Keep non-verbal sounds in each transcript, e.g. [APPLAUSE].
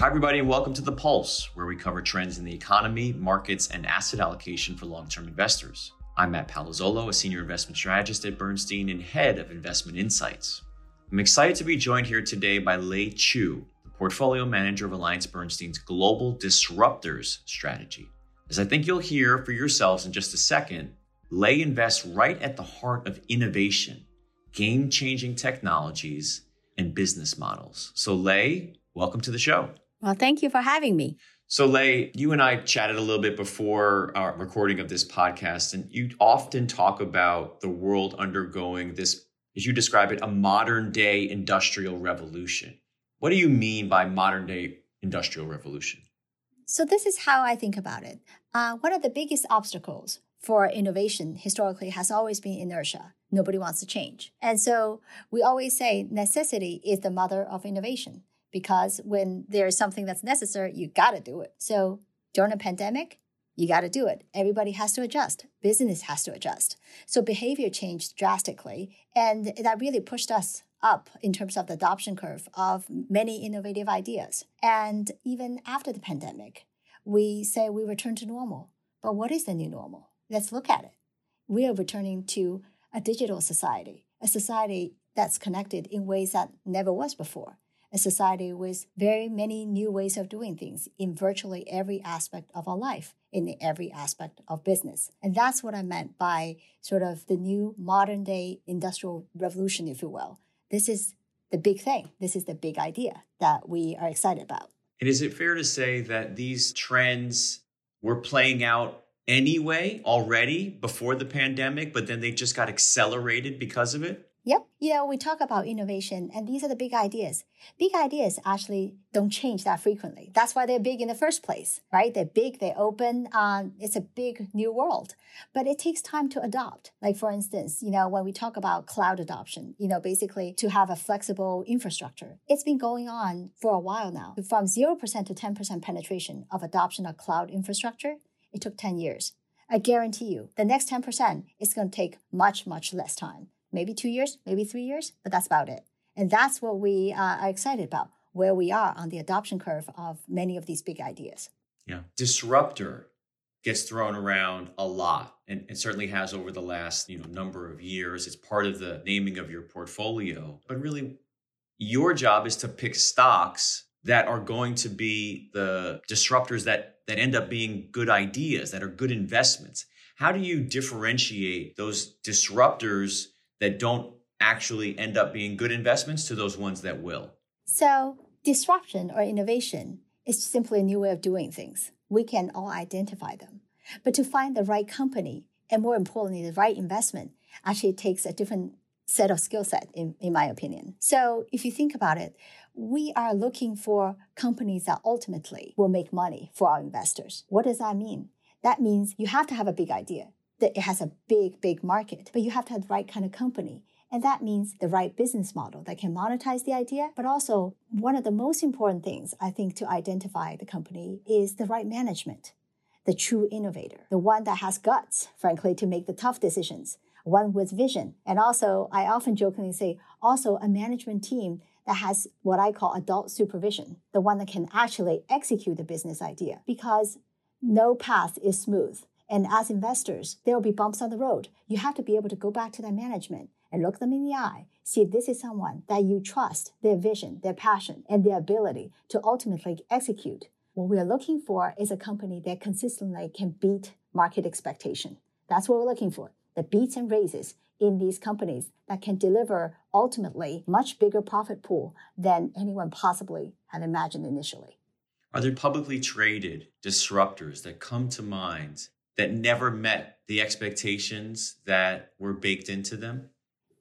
Hi, everybody, and welcome to The Pulse, where we cover trends in the economy, markets, and asset allocation for long term investors. I'm Matt Palazzolo, a senior investment strategist at Bernstein and head of investment insights. I'm excited to be joined here today by Lei Qiu, the portfolio manager of AllianceBernstein's Global Disruptors strategy. As I think you'll hear for yourselves in just a second, Lei invests right at the heart of innovation, game changing technologies, and business models. So, Lei, welcome to the show. Well, thank you for having me. So, Lei, you and I chatted a little bit before our recording of this podcast, and you often talk about the world undergoing this, as you describe it, a modern day industrial revolution. What do you mean by modern day industrial revolution? So, this is how I think about it. Uh, one of the biggest obstacles for innovation historically has always been inertia. Nobody wants to change. And so we always say necessity is the mother of innovation because when there's something that's necessary, you got to do it. So during a pandemic, you got to do it. Everybody has to adjust. Business has to adjust. So behavior changed drastically. And that really pushed us up in terms of the adoption curve of many innovative ideas. And even after the pandemic, we say we return to normal. But what is the new normal? Let's look at it. We are returning to a digital society, a society that's connected in ways that never was before a society with very many new ways of doing things in virtually every aspect of our life, in every aspect of business. And that's what I meant by sort of the new modern day industrial revolution, if you will. This is the big thing. This is the big idea that we are excited about. And is it fair to say that these trends were playing out anyway already before the pandemic, but then they just got accelerated because of it? Yep. Know, we talk about innovation, and these are the big ideas. Big ideas actually don't change that frequently. That's why they're big in the first place, right? They're big, they open, um, it's a big new world. But it takes time to adopt. Like, for instance, you know, when we talk about cloud adoption, you know, basically to have a flexible infrastructure, it's been going on for a while now. From 0% to 10% penetration of adoption of cloud infrastructure, it took 10 years. I guarantee you, the next 10% is going to take much, much less time maybe two years, maybe three years, but that's about it. And that's what we uh, are excited about, where we are on the adoption curve of many of these big ideas. Yeah. Disruptor gets thrown around a lot and it certainly has over the last you know number of years it's part of the naming of your portfolio but really your job is to pick stocks that are going to be the disruptors that that end up being good ideas that are good investments how do you differentiate those disruptors that don't actually end up being good investments to those ones that will? So, disruption or innovation is simply a new way of doing things. We can all identify them. But to find the right company, and more importantly, the right investment, actually takes a different set of skill set, in, in my opinion. So, if you think about it, we are looking for companies that ultimately will make money for our investors. What does that mean? That means you have to have a big idea that it has a big, big market, but you have to have the right kind of company. And that means the right business model that can monetize the idea. But also, one of the most important things I think to identify the company is the right management, the true innovator, the one that has guts, frankly, to make the tough decisions, one with vision. And also, I often jokingly say, also a management team that has what I call adult supervision, the one that can actually execute the business idea because no path is smooth. And as investors, there will be bumps on the road. You have to be able to go back to that management and look them in the eye, see if this is someone that you trust their vision, their passion, and their ability to ultimately execute. What we are looking for is a company that consistently can beat market expectation. That's what we're looking for. The beats and raises in these companies that can deliver ultimately much bigger profit pool than anyone possibly had imagined initially. Are there publicly traded disruptors that come to mind that never met the expectations that were baked into them?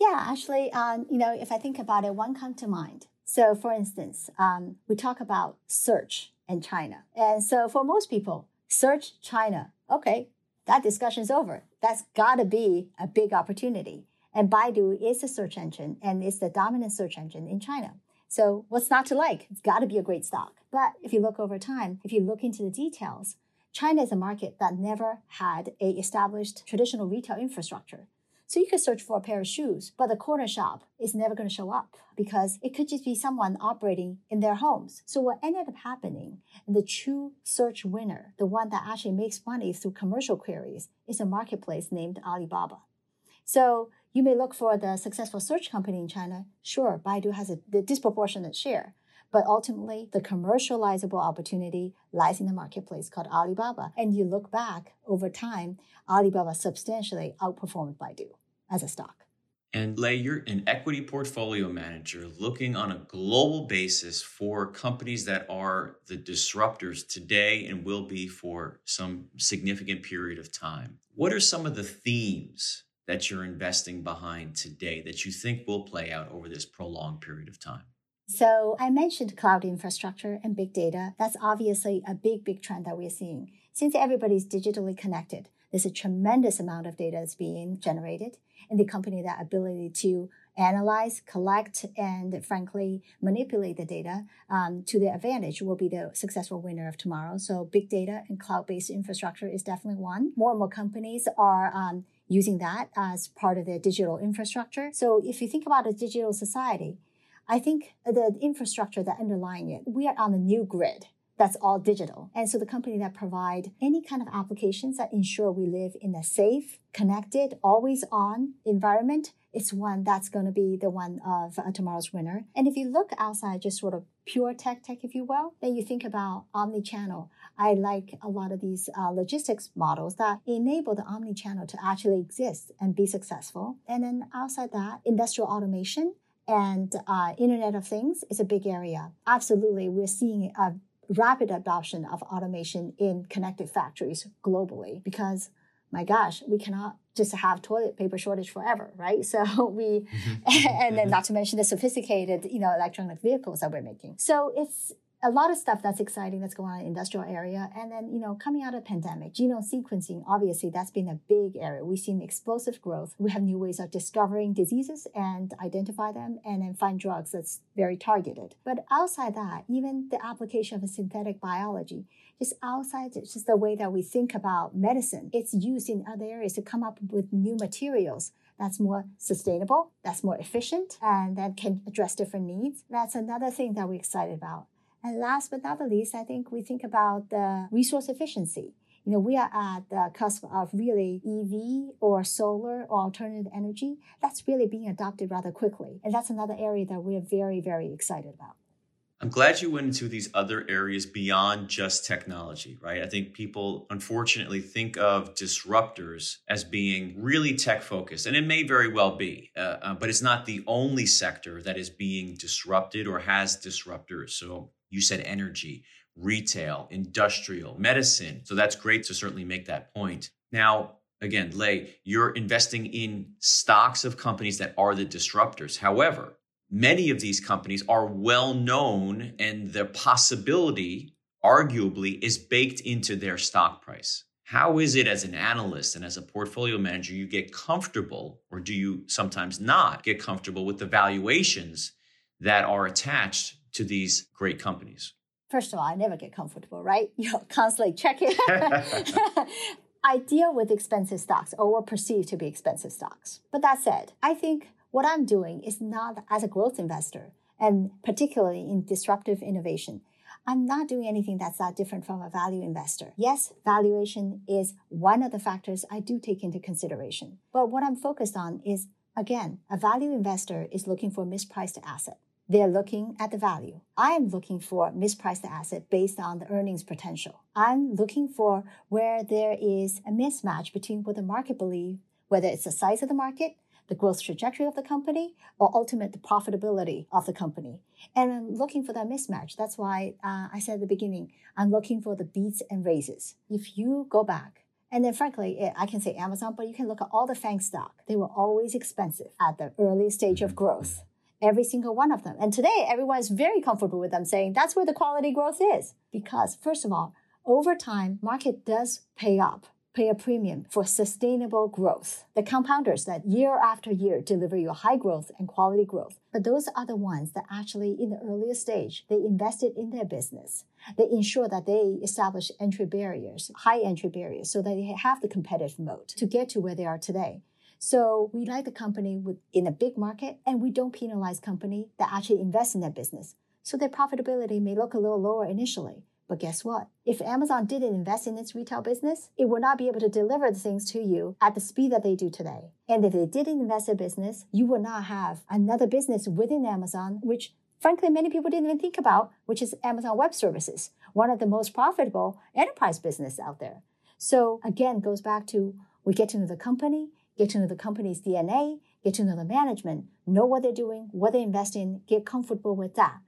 Yeah, actually, um, you know, if I think about it, one come to mind. So, for instance, um, we talk about search and China. And so, for most people, search China, okay, that discussion's over. That's got to be a big opportunity. And Baidu is a search engine and it's the dominant search engine in China. So, what's not to like? It's got to be a great stock. But if you look over time, if you look into the details, China is a market that never had a established traditional retail infrastructure. So you could search for a pair of shoes, but the corner shop is never going to show up because it could just be someone operating in their homes. So what ended up happening, the true search winner, the one that actually makes money through commercial queries, is a marketplace named Alibaba. So you may look for the successful search company in China. Sure, Baidu has a disproportionate share. But ultimately, the commercializable opportunity lies in the marketplace called Alibaba. And you look back over time, Alibaba substantially outperformed Baidu as a stock. And Lei, you're an equity portfolio manager looking on a global basis for companies that are the disruptors today and will be for some significant period of time. What are some of the themes that you're investing behind today that you think will play out over this prolonged period of time? So I mentioned cloud infrastructure and big data. That's obviously a big, big trend that we're seeing. Since everybody's digitally connected, there's a tremendous amount of data that's being generated, and the company that ability to analyze, collect, and frankly manipulate the data um, to their advantage will be the successful winner of tomorrow. So big data and cloud-based infrastructure is definitely one. More and more companies are um, using that as part of their digital infrastructure. So if you think about a digital society, I think the infrastructure that underlying it, we are on a new grid that's all digital. And so the company that provide any kind of applications that ensure we live in a safe, connected, always on environment, it's one that's going to be the one of uh, tomorrow's winner. And if you look outside just sort of pure tech tech, if you will, then you think about omni-channel. I like a lot of these uh, logistics models that enable the omni-channel to actually exist and be successful. And then outside that, industrial automation and uh, Internet of Things is a big area. Absolutely, we're seeing a rapid adoption of automation in connected factories globally because my gosh, we cannot just have toilet paper shortage forever, right? [LAUGHS] So we, mm-hmm. [LAUGHS] and then not to mention the sophisticated, you know, electronic vehicles that we're making. So it's a lot of stuff that's exciting that's going on in the industrial area. And then, you know, coming out of pandemic, genome sequencing, obviously that's been a big area. We've seen explosive growth. We have new ways of discovering diseases and identify them and then find drugs that's very targeted. But outside that, even the application of synthetic biology, just outside just the way that we think about medicine, it's used in other areas to come up with new materials that's more sustainable, that's more efficient, and that can address different needs. That's another thing that we're excited about. And last but not the least, I think we think about the resource efficiency. You know, we are at the cusp of really EV or solar or alternative energy. That's really being adopted rather quickly. And that's another area that we're very, very excited about. I'm glad you went into these other areas beyond just technology, right? I think people unfortunately think of disruptors as being really tech focused, and it may very well be, uh, uh, but it's not the only sector that is being disrupted or has disruptors. So you said energy, retail, industrial, medicine. So that's great to certainly make that point. Now, again, Lei, you're investing in stocks of companies that are the disruptors. However, many of these companies are well known and the possibility, arguably, is baked into their stock price. How is it as an analyst and as a portfolio manager, you get comfortable, or do you sometimes not get comfortable with the valuations that are attached to these great companies? First of all, I never get comfortable, right? [LAUGHS] You're constantly check it. I deal with expensive stocks or what perceived to be expensive stocks. But that said, I think what I'm doing is not as a growth investor, and particularly in disruptive innovation. I'm not doing anything that's that different from a value investor. Yes, valuation is one of the factors I do take into consideration. But what I'm focused on is, again, a value investor is looking for mispriced asset. They're looking at the value. I am looking for mispriced asset based on the earnings potential. I'm looking for where there is a mismatch between what the market believes, whether it's the size of the market, the growth trajectory of the company, or ultimate the profitability of the company. And I'm looking for that mismatch. That's why uh, I said at the beginning, I'm looking for the beats and raises. If you go back and then, frankly, eh, I can say Amazon, but you can look at all the FANG stock. They were always expensive at the early stage of growth every single one of them. And today, everyone is very comfortable with them saying that's where the quality growth is. Because, first of all, over time, market does pay up, pay a premium for sustainable growth. The compounders that year after year deliver you high growth and quality growth. But those are the ones that actually, in the earlier stage, they invested in their business. They ensure that they establish entry barriers, high entry barriers, so that they have the competitive moat to get to where they are today. So we like the company with, in a big market, and we don't penalize company that actually invest in that business. So their profitability may look a little lower initially. But guess what? If Amazon didn't invest in its retail business, it would not be able to deliver the things to you at the speed that they do today. And if they didn't invest in business, you would not have another business within Amazon, which frankly many people didn't even think about, which is Amazon Web Services, one of the most profitable enterprise business out there. So again, goes back to we get to know the company, get to know the company's DNA, get to know the management, know what they're doing, what they invest in, get comfortable with that.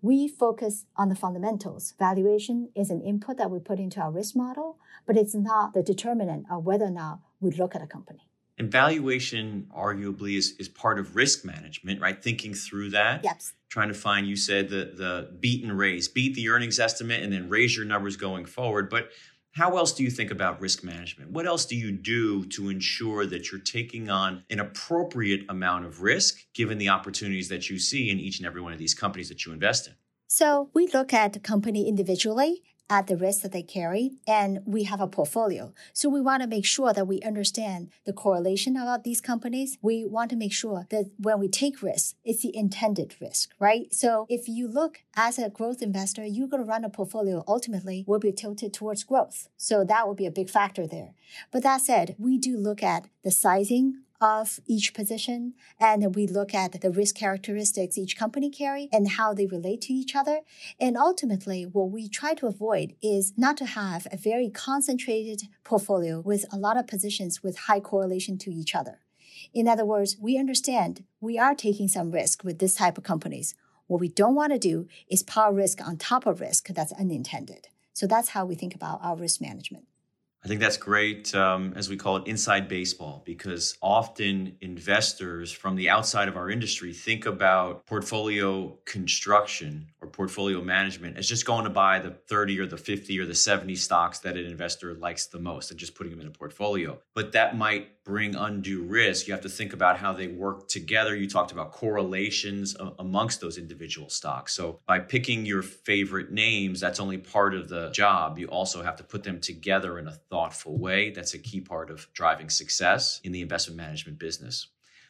We focus on the fundamentals. Valuation is an input that we put into our risk model, but it's not the determinant of whether or not we look at a company. And valuation arguably is, is part of risk management, right? Thinking through that. Yes. Trying to find, you said the the beat and raise, beat the earnings estimate and then raise your numbers going forward. But how else do you think about risk management? What else do you do to ensure that you're taking on an appropriate amount of risk given the opportunities that you see in each and every one of these companies that you invest in? So we look at the company individually at the risk that they carry, and we have a portfolio. So we want to make sure that we understand the correlation about these companies. We want to make sure that when we take risks, it's the intended risk, right? So if you look as a growth investor, you're going to run a portfolio ultimately will be tilted towards growth. So that will be a big factor there. But that said, we do look at the sizing of each position and we look at the risk characteristics each company carry and how they relate to each other. And ultimately what we try to avoid is not to have a very concentrated portfolio with a lot of positions with high correlation to each other. In other words we understand we are taking some risk with this type of companies. What we don't want to do is pile risk on top of risk that's unintended. So that's how we think about our risk management I think that's great, um, as we call it, inside baseball, because often investors from the outside of our industry think about portfolio construction or portfolio management as just going to buy the 30 or the 50 or the 70 stocks that an investor likes the most and just putting them in a portfolio. But that might bring undue risk. You have to think about how they work together. You talked about correlations amongst those individual stocks. So by picking your favorite names, that's only part of the job. You also have to put them together in a thoughtful way. That's a key part of driving success in the investment management business.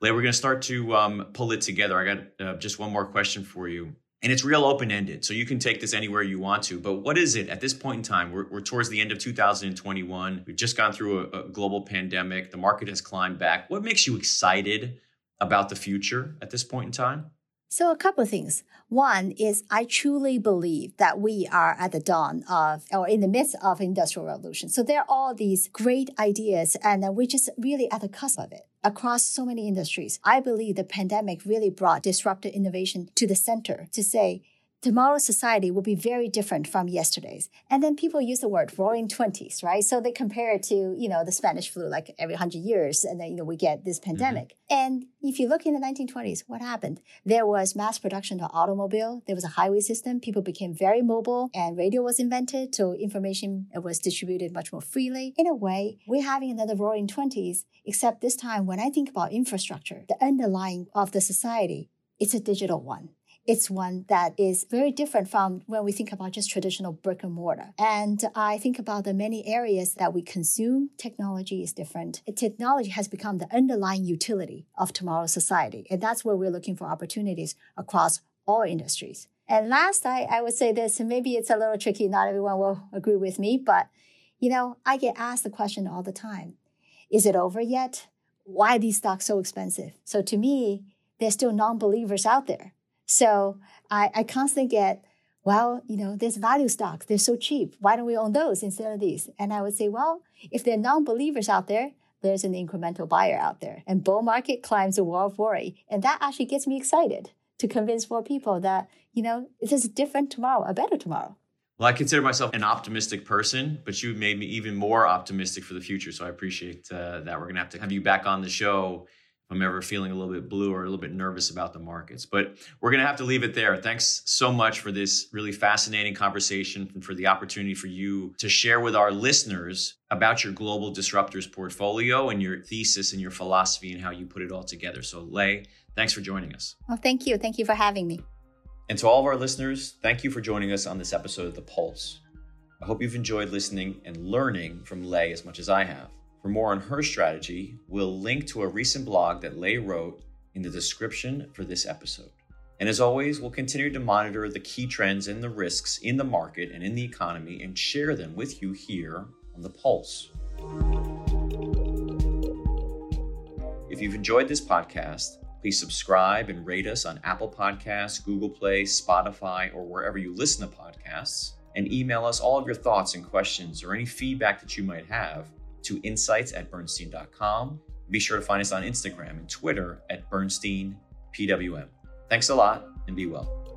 Lei, we're going to start to um, pull it together. I got uh, just one more question for you. And it's real open ended. So you can take this anywhere you want to. But what is it at this point in time? We're, we're towards the end of 2021. We've just gone through a, a global pandemic. The market has climbed back. What makes you excited about the future at this point in time? So, a couple of things. One is I truly believe that we are at the dawn of, or in the midst of industrial revolution. So there are all these great ideas, and we're just really at the cusp of it across so many industries. I believe the pandemic really brought disruptive innovation to the center to say, tomorrow's society will be very different from yesterday's. And then people use the word roaring 20s, right? So they compare it to, you know, the Spanish flu, like every 100 years, and then, you know, we get this mm-hmm. pandemic. Mm-hmm. And if you look in the 1920s, what happened? There was mass production of automobile. There was a highway system. People became very mobile and radio was invented. So information was distributed much more freely. In a way, we're having another roaring 20s, except this time when I think about infrastructure, the underlying of the society, it's a digital one it's one that is very different from when we think about just traditional brick and mortar. And I think about the many areas that we consume, technology is different. Technology has become the underlying utility of tomorrow's society. And that's where we're looking for opportunities across all industries. And last, I, I would say this, and maybe it's a little tricky, not everyone will agree with me, but you know, I get asked the question all the time Is it over yet? Why are these stocks so expensive? So to me, there's still non believers out there so I, I constantly get, well, you know, there's value stocks. They're so cheap. Why don't we own those instead of these? And I would say, well, if there are non-believers out there, there's an incremental buyer out there. And bull market climbs a wall of worry. And that actually gets me excited to convince more people that, you know, this is a different tomorrow, a better tomorrow. Well, I consider myself an optimistic person, but you made me even more optimistic for the future. So I appreciate uh, that. We're going to have to have you back on the show I'm ever feeling a little bit blue or a little bit nervous about the markets. But we're going to have to leave it there. Thanks so much for this really fascinating conversation and for the opportunity for you to share with our listeners about your global disruptors portfolio and your thesis and your philosophy and how you put it all together. So, Lei, thanks for joining us. Well, thank you. Thank you for having me. And to all of our listeners, thank you for joining us on this episode of The Pulse. I hope you've enjoyed listening and learning from Lei as much as I have. For more on her strategy, we'll link to a recent blog that Lei wrote in the description for this episode. And as always, we'll continue to monitor the key trends and the risks in the market and in the economy and share them with you here on The Pulse. If you've enjoyed this podcast, please subscribe and rate us on Apple Podcasts, Google Play, Spotify, or wherever you listen to podcasts. And email us all of your thoughts and questions or any feedback that you might have to insights at bernstein.com. Be sure to find us on Instagram and Twitter at BernsteinPWM. Thanks a lot and be well.